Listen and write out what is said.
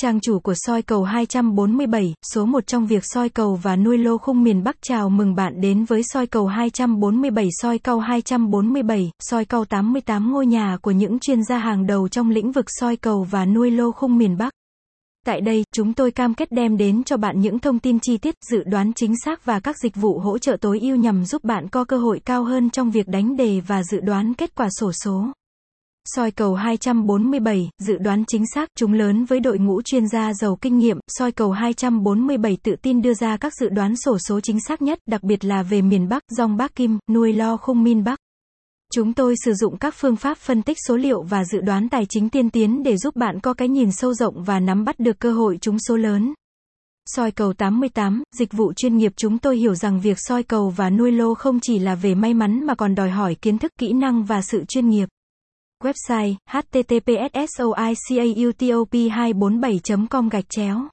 trang chủ của soi cầu 247, số 1 trong việc soi cầu và nuôi lô khung miền Bắc chào mừng bạn đến với soi cầu 247 soi cầu 247, soi cầu 88 ngôi nhà của những chuyên gia hàng đầu trong lĩnh vực soi cầu và nuôi lô khung miền Bắc. Tại đây, chúng tôi cam kết đem đến cho bạn những thông tin chi tiết, dự đoán chính xác và các dịch vụ hỗ trợ tối ưu nhằm giúp bạn có cơ hội cao hơn trong việc đánh đề và dự đoán kết quả sổ số. Soi cầu 247, dự đoán chính xác, chúng lớn với đội ngũ chuyên gia giàu kinh nghiệm, soi cầu 247 tự tin đưa ra các dự đoán sổ số chính xác nhất, đặc biệt là về miền Bắc, dòng Bắc Kim, nuôi lo không min Bắc. Chúng tôi sử dụng các phương pháp phân tích số liệu và dự đoán tài chính tiên tiến để giúp bạn có cái nhìn sâu rộng và nắm bắt được cơ hội trúng số lớn. Soi cầu 88, dịch vụ chuyên nghiệp chúng tôi hiểu rằng việc soi cầu và nuôi lô không chỉ là về may mắn mà còn đòi hỏi kiến thức, kỹ năng và sự chuyên nghiệp. Website https soicautop247.com gạch chéo.